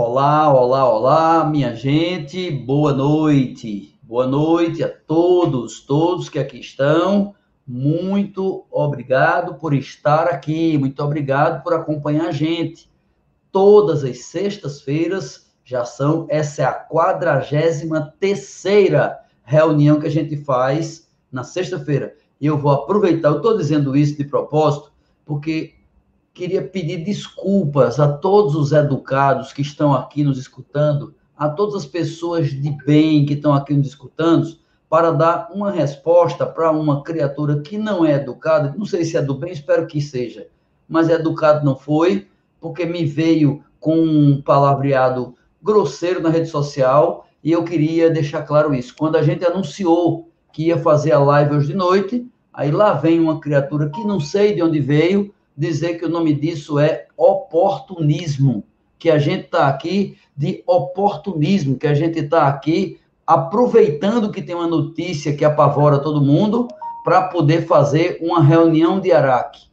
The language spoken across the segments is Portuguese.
Olá, olá, olá, minha gente, boa noite. Boa noite a todos, todos que aqui estão. Muito obrigado por estar aqui, muito obrigado por acompanhar a gente. Todas as sextas-feiras já são, essa é a quadragésima terceira reunião que a gente faz na sexta-feira. E eu vou aproveitar, eu estou dizendo isso de propósito, porque queria pedir desculpas a todos os educados que estão aqui nos escutando, a todas as pessoas de bem que estão aqui nos escutando, para dar uma resposta para uma criatura que não é educada, não sei se é do bem, espero que seja, mas educado não foi, porque me veio com um palavreado grosseiro na rede social, e eu queria deixar claro isso. Quando a gente anunciou que ia fazer a live hoje de noite, aí lá vem uma criatura que não sei de onde veio, dizer que o nome disso é oportunismo, que a gente está aqui de oportunismo, que a gente está aqui aproveitando que tem uma notícia que apavora todo mundo para poder fazer uma reunião de Araque.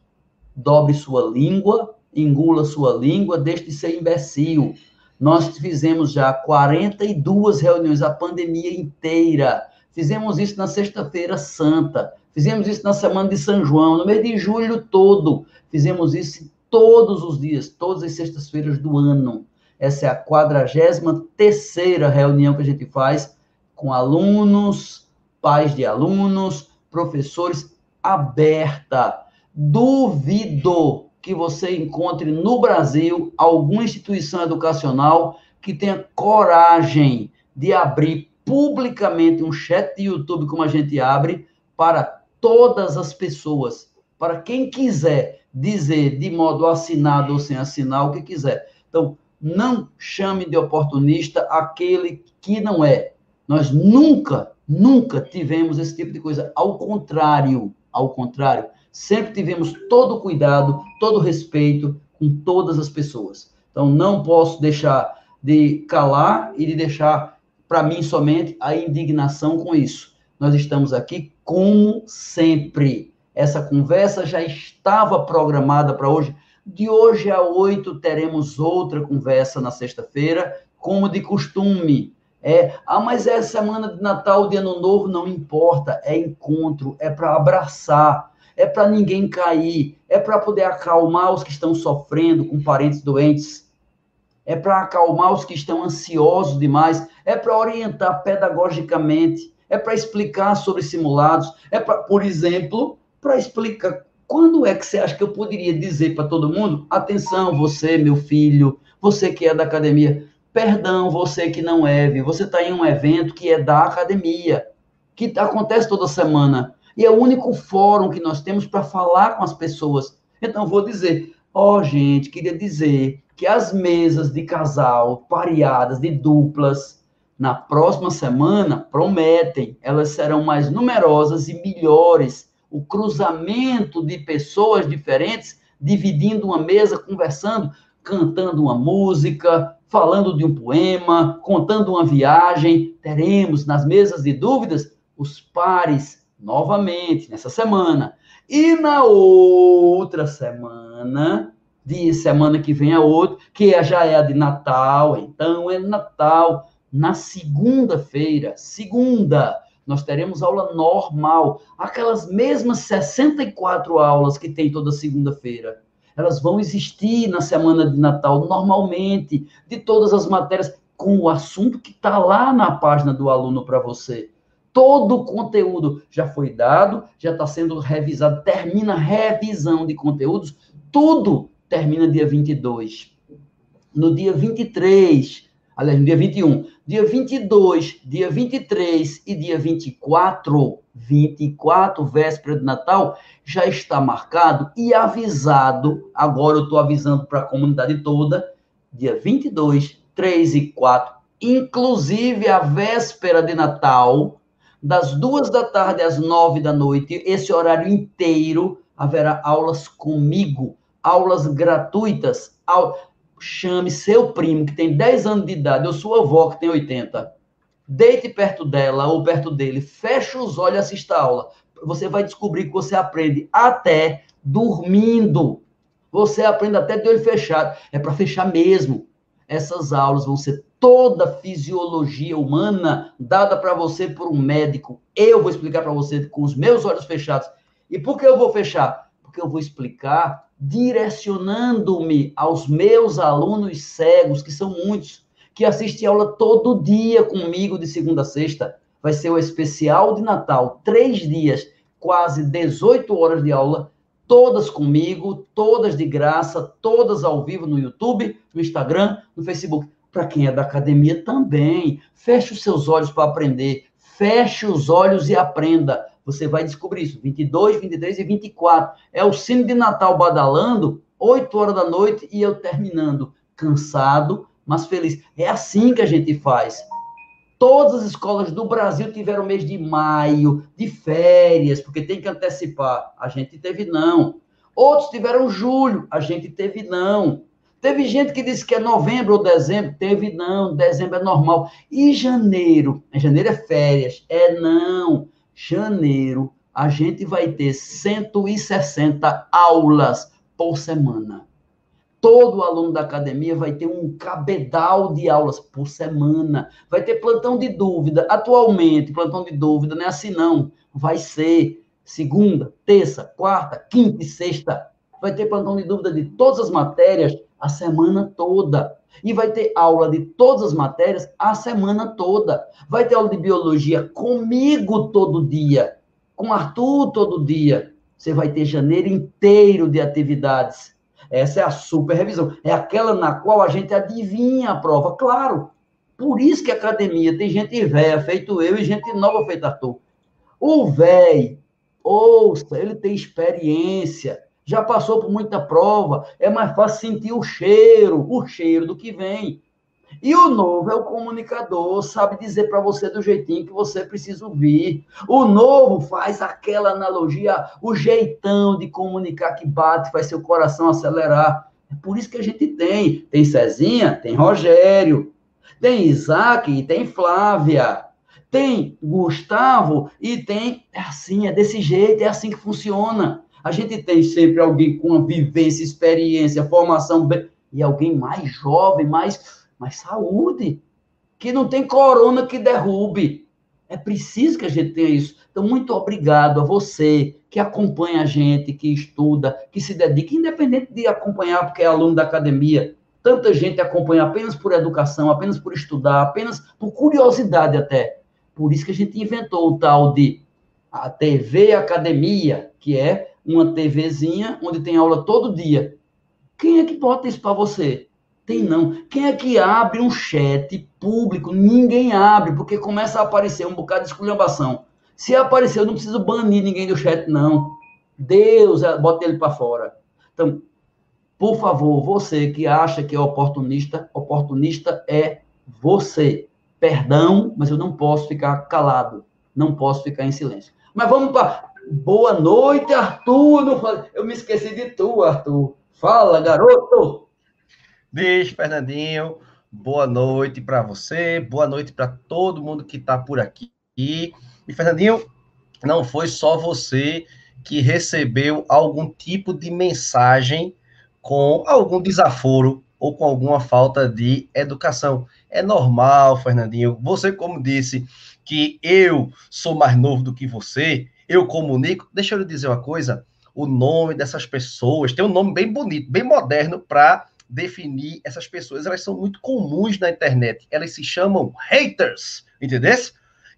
Dobre sua língua, engula sua língua, deixe de ser imbecil. Nós fizemos já 42 reuniões, a pandemia inteira. Fizemos isso na Sexta-feira Santa. Fizemos isso na semana de São João, no mês de julho todo. Fizemos isso todos os dias, todas as sextas-feiras do ano. Essa é a 43 terceira reunião que a gente faz com alunos, pais de alunos, professores, aberta. Duvido que você encontre no Brasil alguma instituição educacional que tenha coragem de abrir publicamente um chat de YouTube como a gente abre para todas as pessoas, para quem quiser dizer de modo assinado ou sem assinar o que quiser. Então, não chame de oportunista aquele que não é. Nós nunca, nunca tivemos esse tipo de coisa. Ao contrário, ao contrário, sempre tivemos todo o cuidado, todo o respeito com todas as pessoas. Então, não posso deixar de calar e de deixar para mim somente a indignação com isso. Nós estamos aqui como sempre. Essa conversa já estava programada para hoje. De hoje a oito teremos outra conversa na sexta-feira, como de costume. É, ah, mas é semana de Natal, de Ano Novo, não importa. É encontro, é para abraçar, é para ninguém cair, é para poder acalmar os que estão sofrendo com parentes doentes, é para acalmar os que estão ansiosos demais, é para orientar pedagogicamente é para explicar sobre simulados, é para, por exemplo, para explicar quando é que você acha que eu poderia dizer para todo mundo, atenção, você, meu filho, você que é da academia, perdão, você que não é, você está em um evento que é da academia, que acontece toda semana, e é o único fórum que nós temos para falar com as pessoas. Então, vou dizer, ó, oh, gente, queria dizer que as mesas de casal, pareadas, de duplas, na próxima semana prometem, elas serão mais numerosas e melhores. O cruzamento de pessoas diferentes dividindo uma mesa, conversando, cantando uma música, falando de um poema, contando uma viagem. Teremos nas mesas de dúvidas os pares novamente nessa semana. E na outra semana, de semana que vem a outra, que já é a de Natal, então é Natal na segunda-feira, segunda, nós teremos aula normal, aquelas mesmas 64 aulas que tem toda segunda-feira. Elas vão existir na semana de Natal normalmente, de todas as matérias, com o assunto que está lá na página do aluno para você. Todo o conteúdo já foi dado, já está sendo revisado, termina a revisão de conteúdos, tudo termina dia 22. No dia 23, aliás, no dia 21. Dia 22, dia 23 e dia 24, 24, véspera de Natal, já está marcado e avisado. Agora eu estou avisando para a comunidade toda, dia 22, 3 e 4, inclusive a véspera de Natal, das duas da tarde às nove da noite, esse horário inteiro, haverá aulas comigo, aulas gratuitas. Chame seu primo, que tem 10 anos de idade, ou sua avó, que tem 80. Deite perto dela ou perto dele, feche os olhos e assista a aula. Você vai descobrir que você aprende até dormindo. Você aprende até de olho fechado. É para fechar mesmo. Essas aulas vão ser toda a fisiologia humana dada para você por um médico. Eu vou explicar para você com os meus olhos fechados. E por que eu vou fechar? Porque eu vou explicar direcionando-me aos meus alunos cegos, que são muitos, que assistem aula todo dia comigo de segunda a sexta. Vai ser o especial de Natal, três dias, quase 18 horas de aula, todas comigo, todas de graça, todas ao vivo no YouTube, no Instagram, no Facebook. Para quem é da academia também. Feche os seus olhos para aprender. Feche os olhos e aprenda. Você vai descobrir isso. 22, 23 e 24. É o sino de Natal badalando, 8 horas da noite e eu terminando. Cansado, mas feliz. É assim que a gente faz. Todas as escolas do Brasil tiveram mês de maio, de férias, porque tem que antecipar. A gente teve não. Outros tiveram julho, a gente teve não. Teve gente que disse que é novembro ou dezembro. Teve não, dezembro é normal. E janeiro? Janeiro é férias. É não. Janeiro, a gente vai ter 160 aulas por semana. Todo aluno da academia vai ter um cabedal de aulas por semana. Vai ter plantão de dúvida. Atualmente, plantão de dúvida não é assim, não. Vai ser segunda, terça, quarta, quinta e sexta. Vai ter plantão de dúvida de todas as matérias a semana toda. E vai ter aula de todas as matérias a semana toda. Vai ter aula de biologia comigo todo dia, com Arthur todo dia. Você vai ter janeiro inteiro de atividades. Essa é a super revisão. É aquela na qual a gente adivinha a prova. Claro, por isso que a academia tem gente velha, feito eu, e gente nova, feito Arthur. O velho, ouça, ele tem experiência já passou por muita prova, é mais fácil sentir o cheiro, o cheiro do que vem. E o novo é o comunicador, sabe dizer para você do jeitinho que você precisa ouvir. O novo faz aquela analogia, o jeitão de comunicar que bate, faz seu coração acelerar. É por isso que a gente tem. Tem Cezinha, tem Rogério, tem Isaac e tem Flávia. Tem Gustavo e tem. É assim, é desse jeito, é assim que funciona. A gente tem sempre alguém com uma vivência, experiência, formação e alguém mais jovem, mais, mais saúde, que não tem corona que derrube. É preciso que a gente tenha isso. Então, muito obrigado a você que acompanha a gente, que estuda, que se dedica, independente de acompanhar, porque é aluno da academia. Tanta gente acompanha apenas por educação, apenas por estudar, apenas por curiosidade até. Por isso que a gente inventou o tal de a TV Academia, que é uma TVzinha onde tem aula todo dia. Quem é que bota isso para você? Tem não. Quem é que abre um chat público? Ninguém abre, porque começa a aparecer um bocado de esculhambação. Se aparecer, eu não preciso banir ninguém do chat, não. Deus, é, bota ele para fora. Então, por favor, você que acha que é oportunista, oportunista é você. Perdão, mas eu não posso ficar calado. Não posso ficar em silêncio. Mas vamos para Boa noite, Arthur. Eu me esqueci de tu, Arthur. Fala, garoto. Diz, Fernandinho. Boa noite para você. Boa noite para todo mundo que está por aqui. E, Fernandinho, não foi só você que recebeu algum tipo de mensagem com algum desaforo ou com alguma falta de educação. É normal, Fernandinho. Você, como disse que eu sou mais novo do que você, eu comunico. Deixa eu lhe dizer uma coisa: o nome dessas pessoas tem um nome bem bonito, bem moderno para definir essas pessoas. Elas são muito comuns na internet. Elas se chamam haters, entendeu?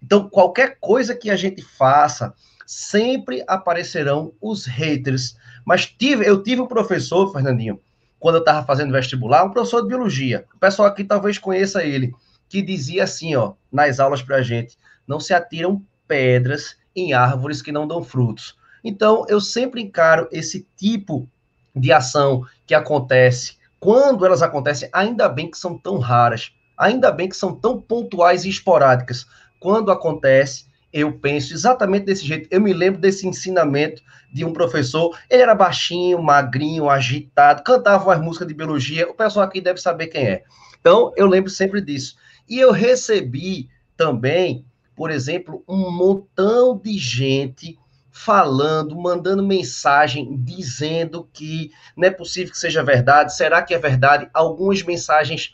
Então, qualquer coisa que a gente faça, sempre aparecerão os haters. Mas tive, eu tive um professor, Fernandinho, quando eu estava fazendo vestibular, um professor de biologia. O pessoal aqui talvez conheça ele, que dizia assim, ó, nas aulas para a gente: não se atiram pedras em árvores que não dão frutos. Então, eu sempre encaro esse tipo de ação que acontece. Quando elas acontecem, ainda bem que são tão raras, ainda bem que são tão pontuais e esporádicas. Quando acontece, eu penso exatamente desse jeito. Eu me lembro desse ensinamento de um professor. Ele era baixinho, magrinho, agitado, cantava umas músicas de biologia. O pessoal aqui deve saber quem é. Então, eu lembro sempre disso. E eu recebi também por exemplo, um montão de gente falando, mandando mensagem, dizendo que não é possível que seja verdade. Será que é verdade? Algumas mensagens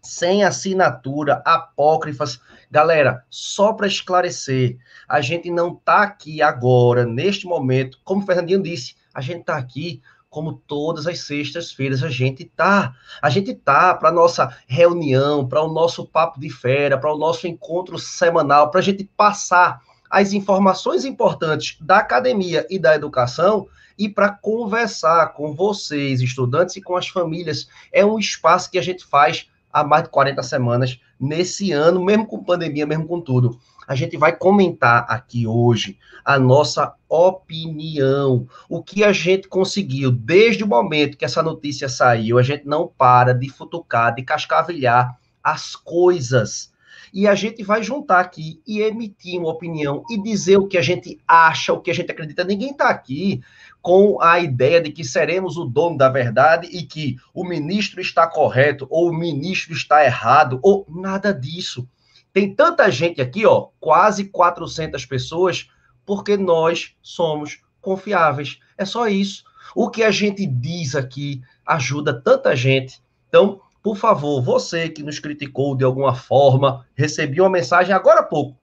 sem assinatura, apócrifas. Galera, só para esclarecer, a gente não está aqui agora, neste momento, como o Fernandinho disse, a gente está aqui como todas as sextas-feiras a gente tá. A gente tá para nossa reunião, para o nosso papo de fera, para o nosso encontro semanal, para a gente passar as informações importantes da academia e da educação e para conversar com vocês, estudantes, e com as famílias. É um espaço que a gente faz há mais de 40 semanas nesse ano, mesmo com pandemia, mesmo com tudo. A gente vai comentar aqui hoje a nossa opinião, o que a gente conseguiu desde o momento que essa notícia saiu. A gente não para de futucar, de cascavilhar as coisas. E a gente vai juntar aqui e emitir uma opinião e dizer o que a gente acha, o que a gente acredita. Ninguém está aqui com a ideia de que seremos o dono da verdade e que o ministro está correto ou o ministro está errado ou nada disso. Tem tanta gente aqui, ó, quase 400 pessoas, porque nós somos confiáveis. É só isso. O que a gente diz aqui ajuda tanta gente. Então, por favor, você que nos criticou de alguma forma, recebi uma mensagem agora há pouco.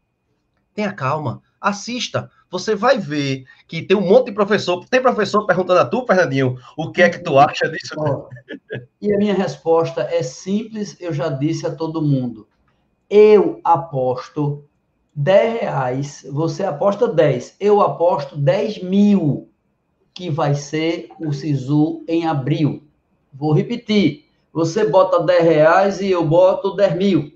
Tenha calma, assista você vai ver que tem um monte de professor. Tem professor perguntando a tu, Fernandinho, o que é que tu acha disso? e a minha resposta é simples, eu já disse a todo mundo. Eu aposto 10 reais, você aposta 10, eu aposto 10 mil que vai ser o SISU em abril. Vou repetir, você bota 10 reais e eu boto 10 mil,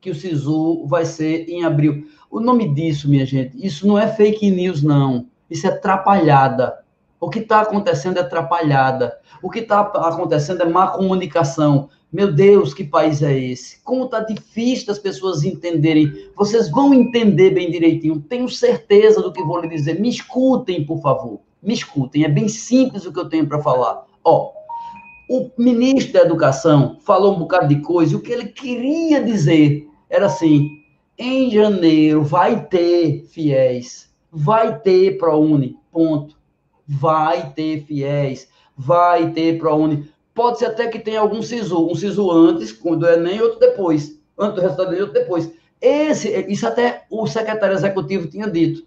que o SISU vai ser em abril. O nome disso, minha gente, isso não é fake news, não. Isso é atrapalhada. O que está acontecendo é atrapalhada. O que está acontecendo é má comunicação. Meu Deus, que país é esse? Como está difícil das pessoas entenderem. Vocês vão entender bem direitinho. Tenho certeza do que vou lhe dizer. Me escutem, por favor. Me escutem. É bem simples o que eu tenho para falar. Ó, o ministro da Educação falou um bocado de coisa. E o que ele queria dizer era assim: em janeiro vai ter fiéis, vai ter ProUni, ponto. Vai ter fiéis, vai ter ProUni. Pode ser até que tenha algum SISU, um SISU antes, quando é nem outro depois. Antes do resultado e outro depois. Esse, isso até o secretário executivo tinha dito.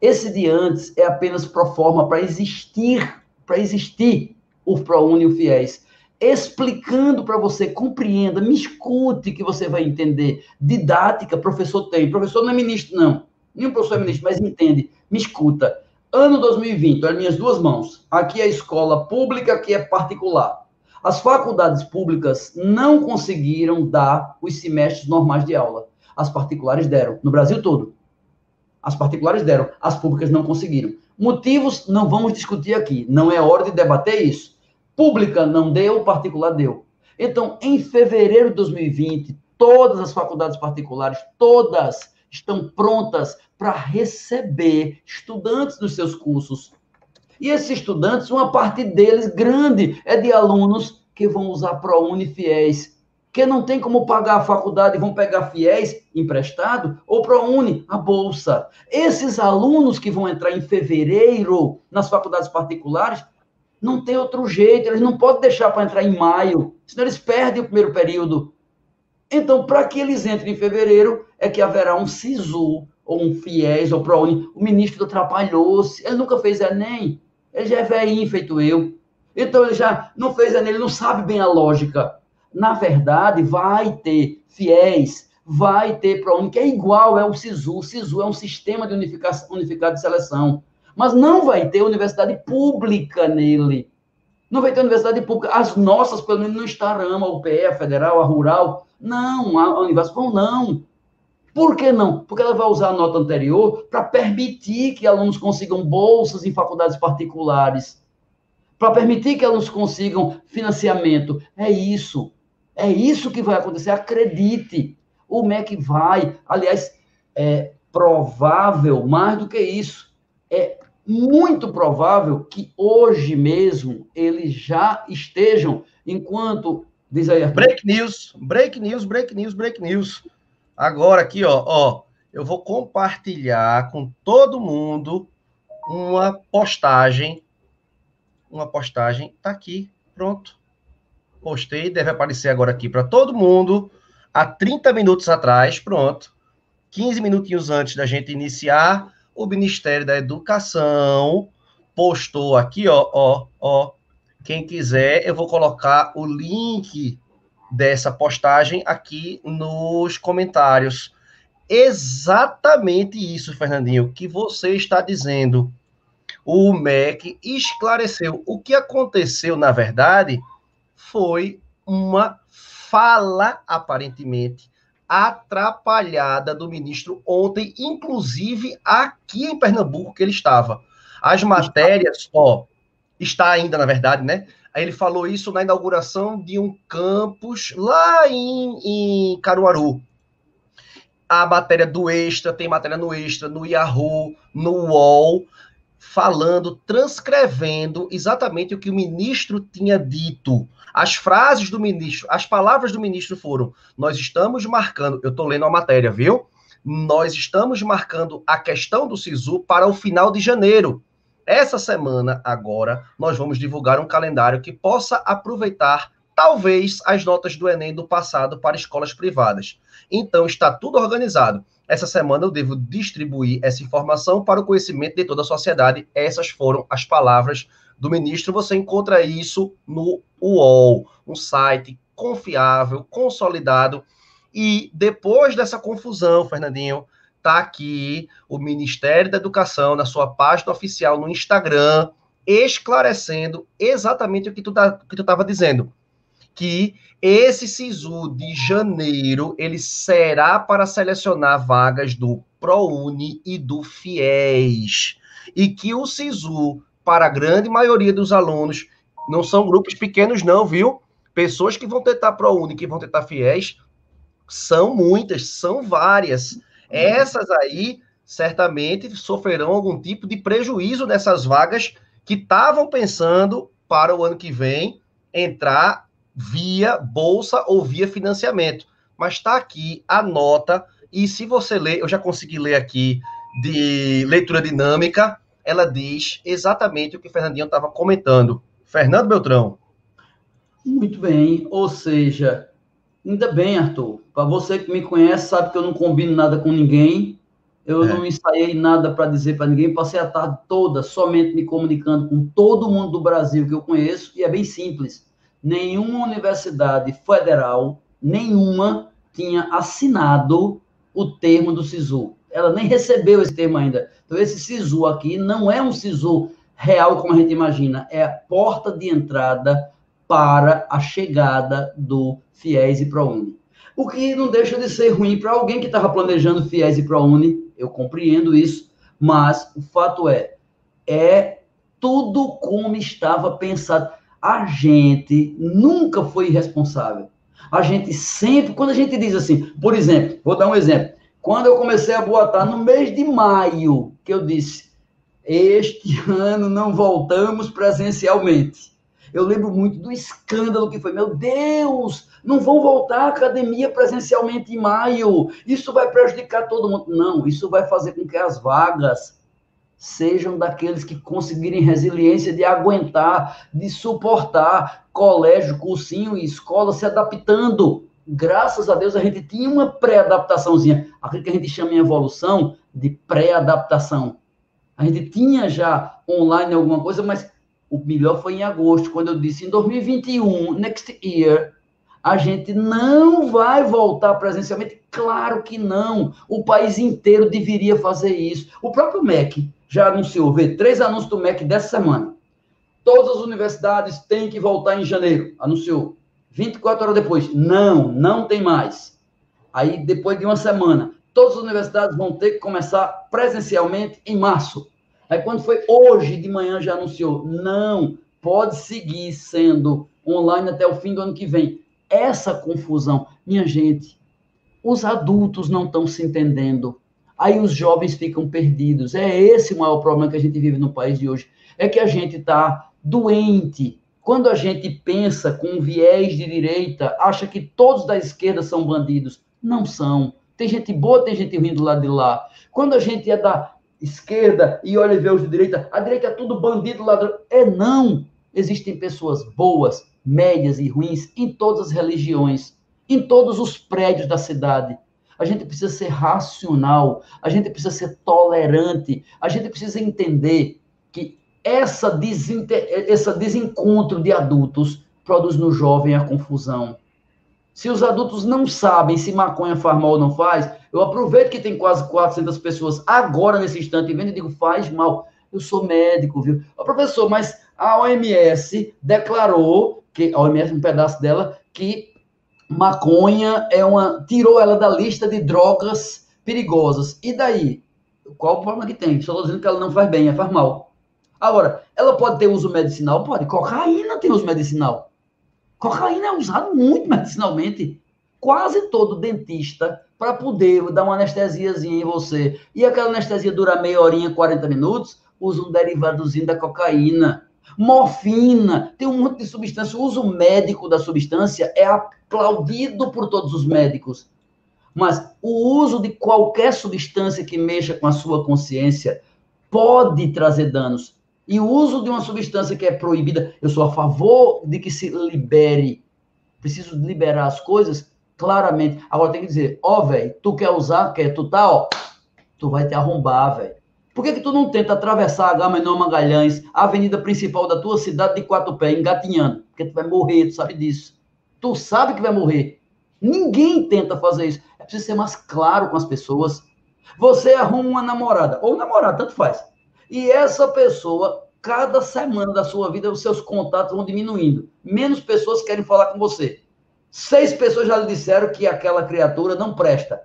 Esse de antes é apenas pro forma para existir, para existir o ProUni e o FIES explicando para você, compreenda, me escute que você vai entender. Didática, professor tem. Professor não é ministro, não. Nenhum professor é ministro, mas entende. Me escuta. Ano 2020, olha minhas duas mãos. Aqui é escola pública, aqui é particular. As faculdades públicas não conseguiram dar os semestres normais de aula. As particulares deram, no Brasil todo. As particulares deram, as públicas não conseguiram. Motivos não vamos discutir aqui, não é hora de debater isso pública não deu, particular deu. Então, em fevereiro de 2020, todas as faculdades particulares, todas estão prontas para receber estudantes dos seus cursos. E esses estudantes, uma parte deles grande é de alunos que vão usar ProUni Fiéis, que não tem como pagar a faculdade, vão pegar Fiéis emprestado ou ProUni, a bolsa. Esses alunos que vão entrar em fevereiro nas faculdades particulares não tem outro jeito, eles não podem deixar para entrar em maio, senão eles perdem o primeiro período. Então, para que eles entrem em fevereiro, é que haverá um SISU, ou um FIES, ou ProUni. O ministro atrapalhou-se, ele nunca fez Enem, ele já é velhinho, feito eu. Então, ele já não fez Enem, ele não sabe bem a lógica. Na verdade, vai ter FIES, vai ter ProUni, que é igual, é o SISU. O SISU é um sistema de unificação, unificado de seleção. Mas não vai ter universidade pública nele. Não vai ter universidade pública. As nossas, pelo menos, não estarão, a UPE, a Federal, a Rural. Não, a Univaspão não. Por que não? Porque ela vai usar a nota anterior para permitir que alunos consigam bolsas em faculdades particulares. Para permitir que alunos consigam financiamento. É isso. É isso que vai acontecer. Acredite. O MEC vai. Aliás, é provável, mais do que isso, é muito provável que hoje mesmo eles já estejam, enquanto diz aí. Break news, break news, break news, break news. Agora aqui, ó, ó, eu vou compartilhar com todo mundo uma postagem. Uma postagem tá aqui, pronto. Postei, deve aparecer agora aqui para todo mundo há 30 minutos atrás, pronto, 15 minutinhos antes da gente iniciar, o Ministério da Educação postou aqui, ó, ó, ó. Quem quiser, eu vou colocar o link dessa postagem aqui nos comentários. Exatamente isso, Fernandinho, que você está dizendo. O MEC esclareceu. O que aconteceu, na verdade, foi uma fala, aparentemente, atrapalhada do ministro ontem, inclusive aqui em Pernambuco, que ele estava. As matérias, ó, está ainda, na verdade, né? Ele falou isso na inauguração de um campus lá em, em Caruaru. A matéria do Extra, tem matéria no Extra, no Yahoo, no UOL, falando, transcrevendo exatamente o que o ministro tinha dito. As frases do ministro, as palavras do ministro foram: Nós estamos marcando, eu estou lendo a matéria, viu? Nós estamos marcando a questão do SISU para o final de janeiro. Essa semana, agora, nós vamos divulgar um calendário que possa aproveitar, talvez, as notas do Enem do passado para escolas privadas. Então, está tudo organizado. Essa semana eu devo distribuir essa informação para o conhecimento de toda a sociedade. Essas foram as palavras do ministro. Você encontra isso no UOL, um site confiável, consolidado. E depois dessa confusão, Fernandinho, está aqui o Ministério da Educação, na sua página oficial no Instagram, esclarecendo exatamente o que tu tá, estava dizendo. Que esse SISU de janeiro, ele será para selecionar vagas do ProUni e do FIES. E que o SISU, para a grande maioria dos alunos, não são grupos pequenos não, viu? Pessoas que vão tentar ProUni, que vão tentar FIES, são muitas, são várias. Essas aí certamente sofrerão algum tipo de prejuízo nessas vagas que estavam pensando para o ano que vem entrar via bolsa ou via financiamento. Mas está aqui a nota, e se você ler, eu já consegui ler aqui de leitura dinâmica, ela diz exatamente o que o Fernandinho estava comentando. Fernando Beltrão. Muito bem, ou seja, Ainda bem, Arthur. Para você que me conhece, sabe que eu não combino nada com ninguém. Eu é. não ensaiei nada para dizer para ninguém. Passei a tarde toda somente me comunicando com todo mundo do Brasil que eu conheço. E é bem simples. Nenhuma universidade federal, nenhuma, tinha assinado o termo do SISU. Ela nem recebeu esse termo ainda. Então, esse SISU aqui não é um SISU real como a gente imagina. É a porta de entrada para a chegada do FIES e ProUni. O que não deixa de ser ruim para alguém que estava planejando FIES e ProUni, eu compreendo isso, mas o fato é, é tudo como estava pensado. A gente nunca foi irresponsável. A gente sempre, quando a gente diz assim, por exemplo, vou dar um exemplo. Quando eu comecei a boatar no mês de maio, que eu disse, este ano não voltamos presencialmente. Eu lembro muito do escândalo que foi. Meu Deus, não vão voltar à academia presencialmente em maio. Isso vai prejudicar todo mundo. Não, isso vai fazer com que as vagas sejam daqueles que conseguirem resiliência de aguentar, de suportar colégio, cursinho e escola se adaptando. Graças a Deus a gente tinha uma pré-adaptaçãozinha, aquilo que a gente chama em evolução de pré-adaptação. A gente tinha já online alguma coisa, mas o melhor foi em agosto, quando eu disse em 2021, next year, a gente não vai voltar presencialmente? Claro que não. O país inteiro deveria fazer isso. O próprio MEC já anunciou, vê, três anúncios do MEC dessa semana. Todas as universidades têm que voltar em janeiro, anunciou. 24 horas depois, não, não tem mais. Aí, depois de uma semana, todas as universidades vão ter que começar presencialmente em março. Aí quando foi hoje de manhã já anunciou, não, pode seguir sendo online até o fim do ano que vem. Essa confusão, minha gente, os adultos não estão se entendendo. Aí os jovens ficam perdidos. É esse o maior problema que a gente vive no país de hoje. É que a gente está doente. Quando a gente pensa com um viés de direita, acha que todos da esquerda são bandidos. Não são. Tem gente boa, tem gente ruim do lado de lá. Quando a gente é da esquerda e olha e vê os de direita, a direita é tudo bandido, ladrão. É não. Existem pessoas boas, médias e ruins em todas as religiões. em todos os prédios da cidade. A gente precisa ser racional, a gente precisa ser tolerante, a gente precisa entender que essa, desinter... essa desencontro de adultos produz no jovem a confusão. Se os adultos não sabem se maconha faz mal ou não faz, eu aproveito que tem quase 400 pessoas agora nesse instante vendo e digo, faz mal. Eu sou médico, viu? Professor, mas a OMS declarou que a OMS um pedaço dela que maconha é uma tirou ela da lista de drogas perigosas. E daí? Qual o problema que tem? Só estou dizendo que ela não faz bem, é faz mal. Agora, ela pode ter uso medicinal? Pode. Cocaína tem uso medicinal. Cocaína é usado muito medicinalmente. Quase todo dentista, para poder dar uma anestesiazinha em você, e aquela anestesia dura meia horinha, 40 minutos, usa um derivadozinho da cocaína. Morfina, tem um monte de substância. O uso médico da substância é aplaudido por todos os médicos. Mas o uso de qualquer substância que mexa com a sua consciência pode trazer danos. E o uso de uma substância que é proibida, eu sou a favor de que se libere. Preciso liberar as coisas claramente. Agora tem que dizer, ó, oh, velho, tu quer usar, quer, tu tá, ó, tu vai te arrombar, velho. Por que, que tu não tenta atravessar a Gamenon Magalhães, a avenida principal da tua cidade de quatro pés, engatinhando? Porque tu vai morrer, tu sabe disso. Tu sabe que vai morrer. Ninguém tenta fazer isso. É preciso ser mais claro com as pessoas. Você arruma uma namorada, ou namorado, tanto faz. E essa pessoa, cada semana da sua vida, os seus contatos vão diminuindo. Menos pessoas querem falar com você. Seis pessoas já lhe disseram que aquela criatura não presta.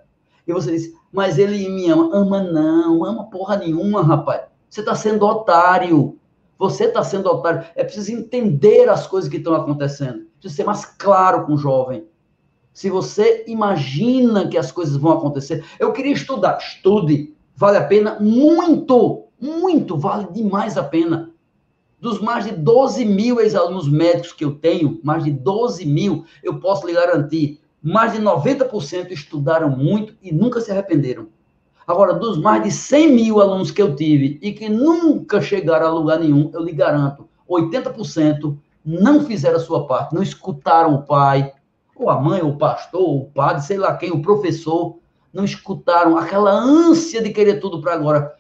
E você diz, mas ele me ama. Ama não, ama porra nenhuma, rapaz. Você está sendo otário. Você está sendo otário. É preciso entender as coisas que estão acontecendo. Precisa ser mais claro com o jovem. Se você imagina que as coisas vão acontecer, eu queria estudar. Estude. Vale a pena muito muito, vale demais a pena. Dos mais de 12 mil ex-alunos médicos que eu tenho, mais de 12 mil, eu posso lhe garantir, mais de 90% estudaram muito e nunca se arrependeram. Agora, dos mais de 100 mil alunos que eu tive e que nunca chegaram a lugar nenhum, eu lhe garanto, 80% não fizeram a sua parte, não escutaram o pai, ou a mãe, ou o pastor, ou o padre, sei lá quem, o professor, não escutaram aquela ânsia de querer tudo para agora.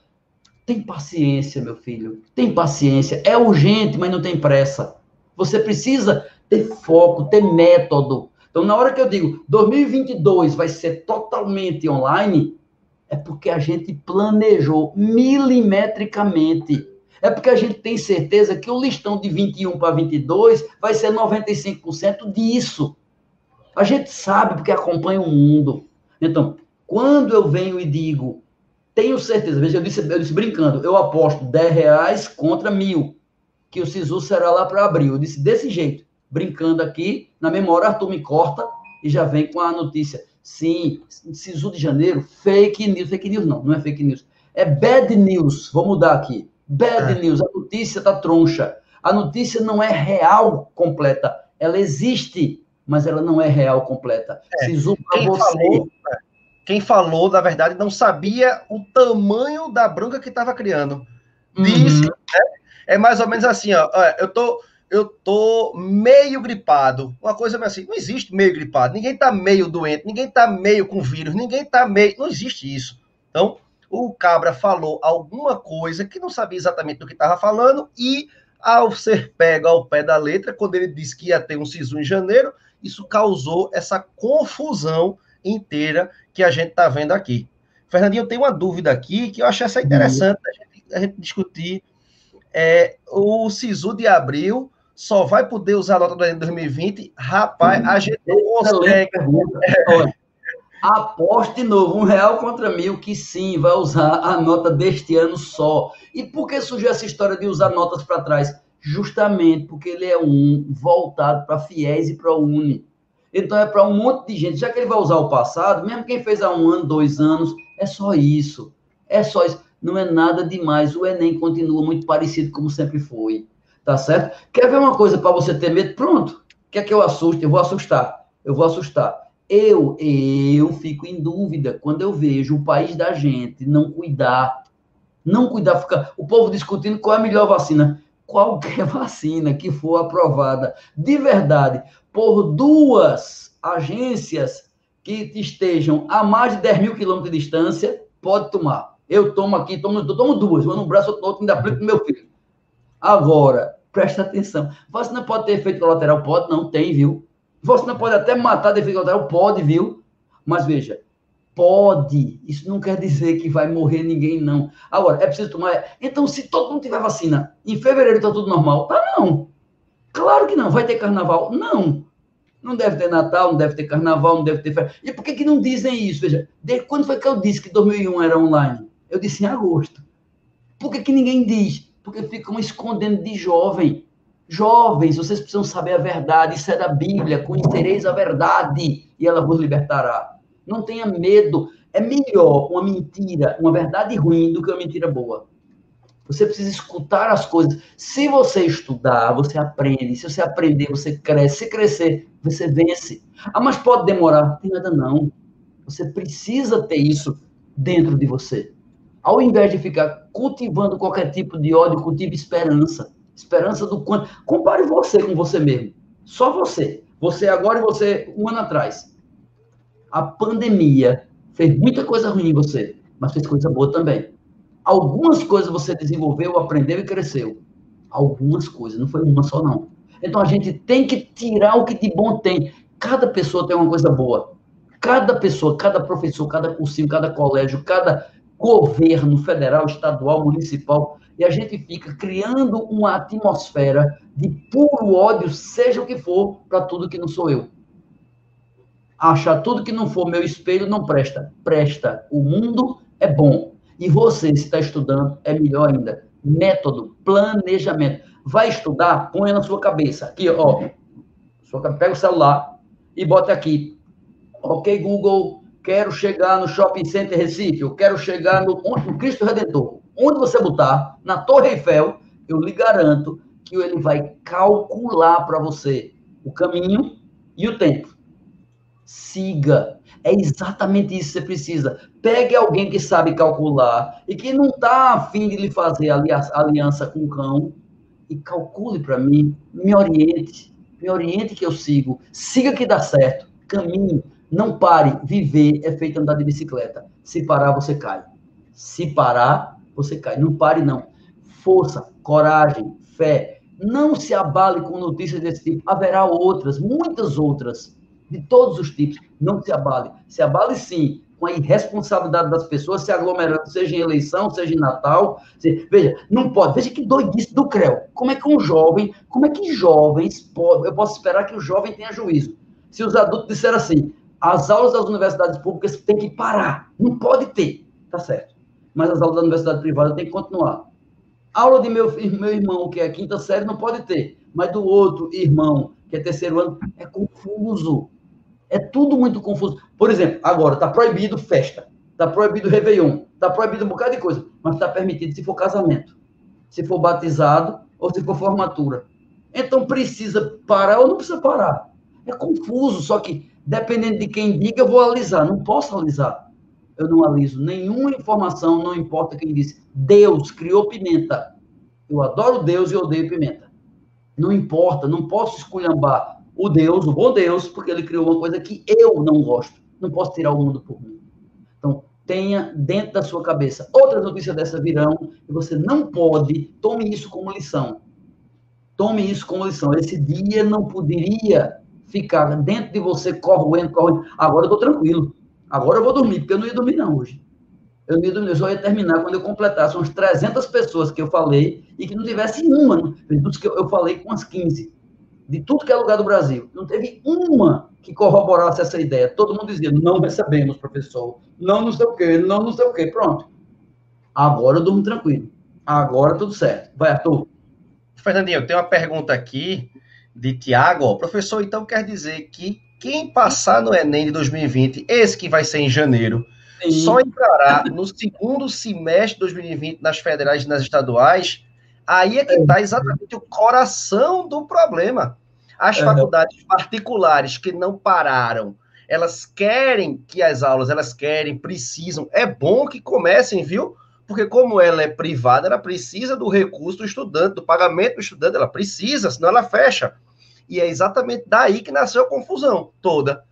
Tem paciência, meu filho. Tem paciência. É urgente, mas não tem pressa. Você precisa ter foco, ter método. Então, na hora que eu digo 2022 vai ser totalmente online, é porque a gente planejou milimetricamente. É porque a gente tem certeza que o listão de 21 para 22 vai ser 95% disso. A gente sabe porque acompanha o mundo. Então, quando eu venho e digo tenho certeza, veja, eu disse, eu disse brincando, eu aposto 10 reais contra mil, que o Sisu será lá para abril. Eu disse desse jeito, brincando aqui, na memória, Arthur me corta e já vem com a notícia. Sim, Sisu de janeiro, fake news, fake news não, não é fake news, é bad news, vou mudar aqui. Bad é. news, a notícia tá troncha. A notícia não é real completa, ela existe, mas ela não é real completa. É. Sisu para você. Falou, quem falou, na verdade, não sabia o tamanho da bronca que estava criando. Disse, uhum. né? É mais ou menos assim, ó. Eu tô, eu tô meio gripado. Uma coisa assim, não existe meio gripado. Ninguém tá meio doente, ninguém tá meio com vírus, ninguém tá meio. Não existe isso. Então, o cabra falou alguma coisa que não sabia exatamente do que estava falando e ao ser pego ao pé da letra, quando ele disse que ia ter um SISU em janeiro, isso causou essa confusão inteira que a gente está vendo aqui. Fernandinho, eu tenho uma dúvida aqui que eu achei essa interessante a gente, a gente discutir. É, o SISU de abril só vai poder usar a nota do Enem 2020. Rapaz, a gente não consegue. É. Aposte de novo, um real contra mil, que sim, vai usar a nota deste ano só. E por que surgiu essa história de usar notas para trás? Justamente porque ele é um voltado para fiéis e para o Uni. Então é para um monte de gente. Já que ele vai usar o passado, mesmo quem fez há um ano, dois anos, é só isso. É só isso. Não é nada demais. O Enem continua muito parecido como sempre foi. Tá certo? Quer ver uma coisa para você ter medo? Pronto. Quer que eu assuste? Eu vou assustar. Eu vou assustar. Eu, eu fico em dúvida quando eu vejo o país da gente não cuidar. Não cuidar, fica o povo discutindo qual é a melhor vacina. qualquer vacina que for aprovada de verdade por duas agências que estejam a mais de 10 mil quilômetros de distância, pode tomar. Eu tomo aqui, tomo, tomo duas, uma no braço, outro ainda aplico no meu filho. Agora, presta atenção. Vacina pode ter efeito colateral? Pode, não tem, viu? Vacina pode até matar de efeito colateral? Pode, viu? Mas veja, pode. Isso não quer dizer que vai morrer ninguém, não. Agora, é preciso tomar. Então, se todo mundo tiver vacina, em fevereiro está tudo normal? Tá, não. Claro que não. Vai ter carnaval? Não. Não deve ter Natal, não deve ter carnaval, não deve ter. E por que, que não dizem isso? Veja, desde quando foi que eu disse que 2001 era online? Eu disse em agosto. Por que, que ninguém diz? Porque ficam escondendo de jovem. Jovens, vocês precisam saber a verdade. Isso é da Bíblia. Conhecereis a verdade e ela vos libertará. Não tenha medo. É melhor uma mentira, uma verdade ruim do que uma mentira boa. Você precisa escutar as coisas. Se você estudar, você aprende. Se você aprender, você cresce. Se crescer, você vence. Ah, mas pode demorar. Não tem nada não. Você precisa ter isso dentro de você. Ao invés de ficar cultivando qualquer tipo de ódio, cultive esperança. Esperança do quanto. Compare você com você mesmo. Só você. Você agora e você um ano atrás. A pandemia fez muita coisa ruim em você, mas fez coisa boa também. Algumas coisas você desenvolveu, aprendeu e cresceu. Algumas coisas, não foi uma só, não. Então a gente tem que tirar o que de bom tem. Cada pessoa tem uma coisa boa. Cada pessoa, cada professor, cada cursinho, cada colégio, cada governo federal, estadual, municipal, e a gente fica criando uma atmosfera de puro ódio, seja o que for, para tudo que não sou eu. Achar tudo que não for meu espelho não presta. Presta. O mundo é bom. E você, se está estudando, é melhor ainda. Método, planejamento. Vai estudar, põe na sua cabeça. Aqui, ó. Pega o celular e bota aqui. Ok, Google, quero chegar no Shopping Center Recife, eu quero chegar no, no Cristo Redentor. Onde você botar, na Torre Eiffel, eu lhe garanto que ele vai calcular para você o caminho e o tempo. Siga. É exatamente isso que você precisa. Pegue alguém que sabe calcular e que não está afim de lhe fazer aliança com o cão e calcule para mim, me oriente, me oriente que eu sigo, siga que dá certo, caminhe, não pare, viver é feito andar de bicicleta. Se parar, você cai. Se parar, você cai. Não pare, não. Força, coragem, fé. Não se abale com notícias desse tipo. Haverá outras, muitas outras de todos os tipos. Não se abale. Se abale sim com a irresponsabilidade das pessoas se aglomerando, seja em eleição, seja em Natal. Veja, não pode. Veja que doidice do CREO. Como é que um jovem, como é que jovens, eu posso esperar que o jovem tenha juízo? Se os adultos disseram assim, as aulas das universidades públicas têm que parar, não pode ter, tá certo. Mas as aulas da universidade privada têm que continuar. Aula de meu, meu irmão, que é quinta série, não pode ter, mas do outro irmão, que é terceiro ano, é confuso. É tudo muito confuso. Por exemplo, agora está proibido festa, está proibido Réveillon, está proibido um bocado de coisa, mas está permitido se for casamento, se for batizado ou se for formatura. Então precisa parar ou não precisa parar. É confuso, só que dependendo de quem diga, eu vou alisar. Não posso alisar. Eu não aliso nenhuma informação, não importa quem disse. Deus criou pimenta. Eu adoro Deus e odeio pimenta. Não importa, não posso esculhambar o Deus, o bom Deus, porque ele criou uma coisa que eu não gosto. Não posso tirar o mundo por mim. Então, tenha dentro da sua cabeça. Outras notícias dessa virão e você não pode, tome isso como lição. Tome isso como lição. Esse dia não poderia ficar dentro de você corroendo, corroendo. Agora eu estou tranquilo. Agora eu vou dormir, porque eu não ia dormir não hoje. Eu não ia dormir, eu só ia terminar quando eu completasse umas 300 pessoas que eu falei e que não tivesse uma. Né? eu falei com umas 15 de tudo que é lugar do Brasil. Não teve uma que corroborasse essa ideia. Todo mundo dizia, não recebemos, professor. Não, não sei o quê, não, não sei o quê. Pronto. Agora eu durmo tranquilo. Agora tudo certo. Vai, Arthur. Fernandinho, eu tenho uma pergunta aqui de Tiago. Professor, então quer dizer que quem passar no Enem de 2020, esse que vai ser em janeiro, Sim. só entrará no segundo semestre de 2020 nas federais e nas estaduais Aí é que está exatamente o coração do problema. As faculdades particulares que não pararam, elas querem que as aulas, elas querem, precisam. É bom que comecem, viu? Porque como ela é privada, ela precisa do recurso do estudante, do pagamento do estudante, ela precisa, senão ela fecha. E é exatamente daí que nasceu a confusão toda.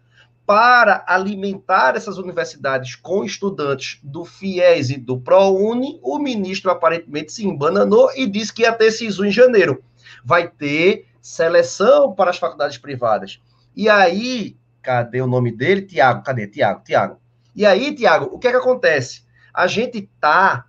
Para alimentar essas universidades com estudantes do FIES e do ProUni, o ministro aparentemente se embananou e disse que ia ter SISU em janeiro. Vai ter seleção para as faculdades privadas. E aí, cadê o nome dele? Tiago, cadê? Tiago, Tiago. E aí, Tiago, o que é que acontece? A gente tá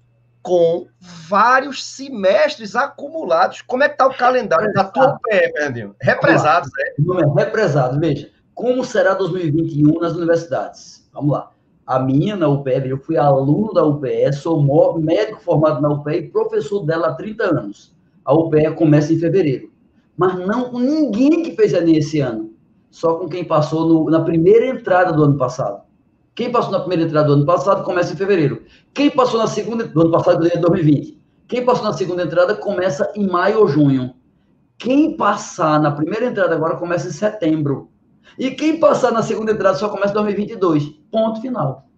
com vários semestres acumulados. Como é que está o calendário da tua PE, Fernandinho? Represados, é? é? Represado, veja. Como será 2021 nas universidades? Vamos lá. A minha na UPE, eu fui aluno da UPE, sou médico formado na UPE e professor dela há 30 anos. A UPE começa em fevereiro. Mas não com ninguém que fez Enem esse ano. Só com quem passou no, na primeira entrada do ano passado. Quem passou na primeira entrada do ano passado começa em fevereiro. Quem passou na segunda do ano passado, de 2020. Quem passou na segunda entrada começa em maio ou junho. Quem passar na primeira entrada agora começa em setembro. E quem passar na segunda entrada só começa em 2022. Ponto final.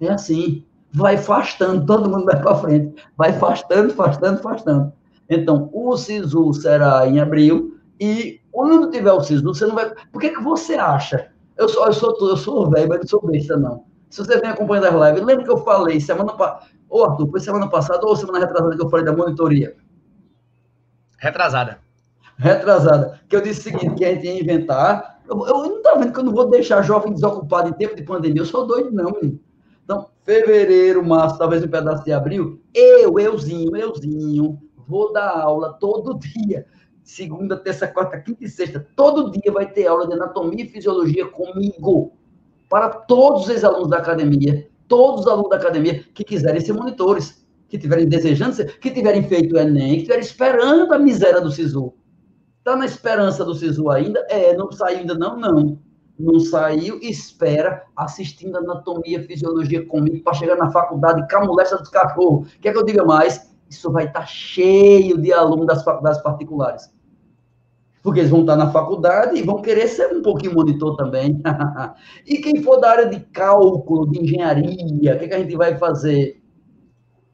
É assim. Vai afastando, todo mundo vai para frente. Vai afastando, afastando, afastando. Então, o SISU será em abril. E quando tiver o SISU, você não vai. Por que, que você acha eu sou, eu sou, eu sou velho, mas não sou besta, não. Se você vem acompanhando as lives, lembra que eu falei semana passada. Ô, Arthur, foi semana passada ou semana retrasada que eu falei da monitoria? Retrasada. Retrasada. Que eu disse o seguinte: que a gente ia inventar. Eu, eu não tá vendo que eu não vou deixar jovem desocupado em tempo de pandemia. Eu sou doido, não, menino. Então, fevereiro, março, talvez um pedaço de abril, eu, euzinho, euzinho, vou dar aula todo dia segunda, terça, quarta, quinta e sexta, todo dia vai ter aula de anatomia e fisiologia comigo, para todos os alunos da academia, todos os alunos da academia que quiserem ser monitores, que tiverem desejando ser, que tiverem feito o Enem, que estiverem esperando a miséria do SISU. Está na esperança do SISU ainda? É, não saiu ainda não, não. Não saiu, espera, assistindo anatomia, fisiologia comigo, para chegar na faculdade, camulesta dos cachorros. Quer que eu diga mais? Isso vai estar tá cheio de alunos das faculdades particulares porque eles vão estar na faculdade e vão querer ser um pouquinho monitor também. e quem for da área de cálculo, de engenharia, o que, que a gente vai fazer?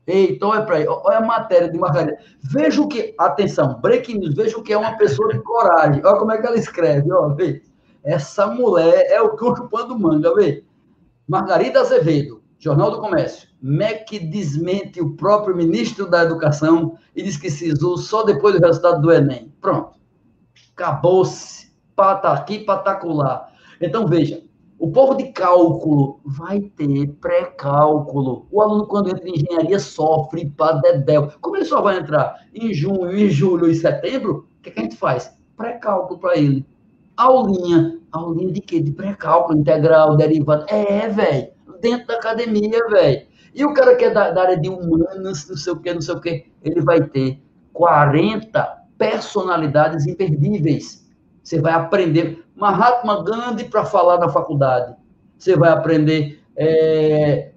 Eita, olha para aí, olha a matéria de Margarida. Veja o que, atenção, breaking news, veja o que é uma pessoa de coragem. Olha como é que ela escreve, ó, vê. Essa mulher é o cão chupando manga, vê. Margarida Azevedo, Jornal do Comércio. MEC desmente o próprio ministro da Educação e diz que se usou só depois do resultado do Enem. Pronto. Acabou-se. Pataqui, patacular. Então, veja, o povo de cálculo vai ter pré-cálculo. O aluno, quando entra em engenharia, sofre para dedéu. Como ele só vai entrar em junho, em julho e setembro, o que, que a gente faz? Pré-cálculo para ele. Aulinha. Aulinha de quê? De pré-cálculo, integral, derivado. É, velho. Dentro da academia, velho. E o cara que é da, da área de humanas, não sei o quê, não sei o quê, ele vai ter 40 personalidades imperdíveis. Você vai aprender Mahatma Gandhi para falar na faculdade. Você vai aprender é,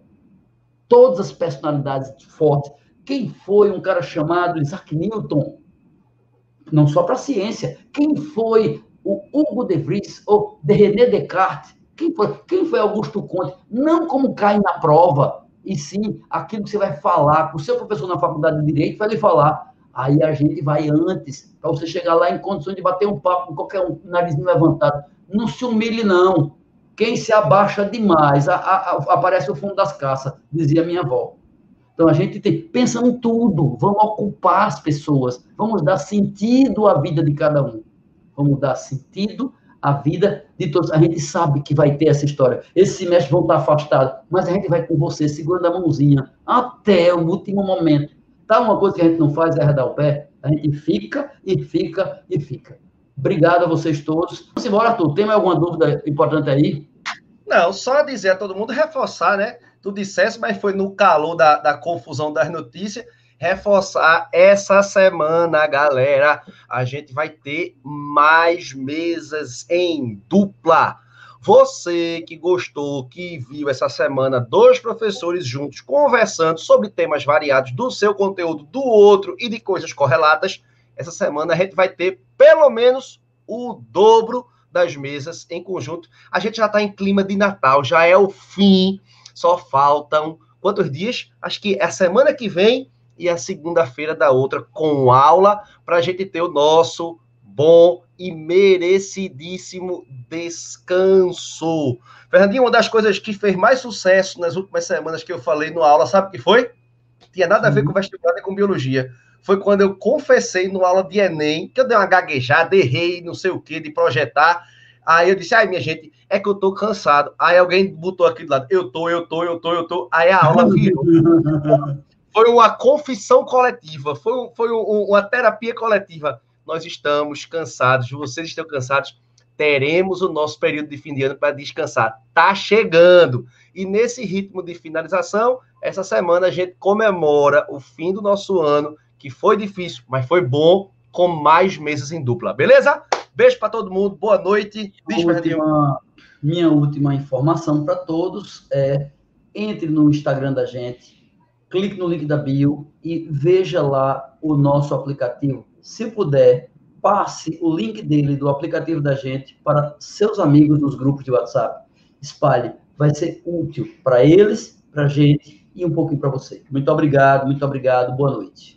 todas as personalidades fortes. Quem foi um cara chamado Isaac Newton? Não só para a ciência. Quem foi o Hugo de Vries ou de René Descartes? Quem foi, quem foi Augusto Conte? Não como cai na prova, e sim aquilo que você vai falar. O seu professor na faculdade de Direito vai lhe falar Aí a gente vai antes, para você chegar lá em condições de bater um papo com qualquer um, narizinho levantado. Não se humilhe, não. Quem se abaixa demais, a, a, a, aparece o fundo das caças, dizia minha avó. Então a gente tem, pensa em tudo, vamos ocupar as pessoas, vamos dar sentido à vida de cada um. Vamos dar sentido à vida de todos. A gente sabe que vai ter essa história. Esse semestre vão estar afastados, mas a gente vai com você, segurando a mãozinha, até o último momento Tá uma coisa que a gente não faz é arredar o pé, a gente fica e fica e fica. Obrigado a vocês todos. Vamos embora, Arthur. Tem mais alguma dúvida importante aí? Não, só dizer a todo mundo, reforçar, né? Tu dissesse, mas foi no calor da, da confusão das notícias, reforçar essa semana, galera. A gente vai ter mais mesas em dupla. Você que gostou, que viu essa semana dois professores juntos conversando sobre temas variados do seu conteúdo, do outro e de coisas correlatas, essa semana a gente vai ter pelo menos o dobro das mesas em conjunto. A gente já está em clima de Natal, já é o fim, só faltam quantos dias? Acho que é a semana que vem e a segunda-feira da outra com aula para a gente ter o nosso bom e merecidíssimo descanso. Fernandinho, uma das coisas que fez mais sucesso nas últimas semanas que eu falei no aula, sabe o que foi? Tinha nada a ver com vestibular e com biologia. Foi quando eu confessei no aula de Enem, que eu dei uma gaguejada, errei, não sei o que, de projetar. Aí eu disse, ai, minha gente, é que eu tô cansado. Aí alguém botou aqui do lado, eu tô, eu tô, eu tô, eu tô. Aí a aula virou. foi uma confissão coletiva, foi, foi um, uma terapia coletiva. Nós estamos cansados, vocês estão cansados, teremos o nosso período de fim de ano para descansar. Tá chegando. E nesse ritmo de finalização, essa semana a gente comemora o fim do nosso ano, que foi difícil, mas foi bom, com mais meses em dupla. Beleza? Beijo para todo mundo, boa noite. Beijo, última, minha última informação para todos é entre no Instagram da gente, clique no link da bio e veja lá o nosso aplicativo. Se puder, passe o link dele do aplicativo da gente para seus amigos nos grupos de WhatsApp. Espalhe, vai ser útil para eles, para a gente e um pouquinho para você. Muito obrigado, muito obrigado, boa noite.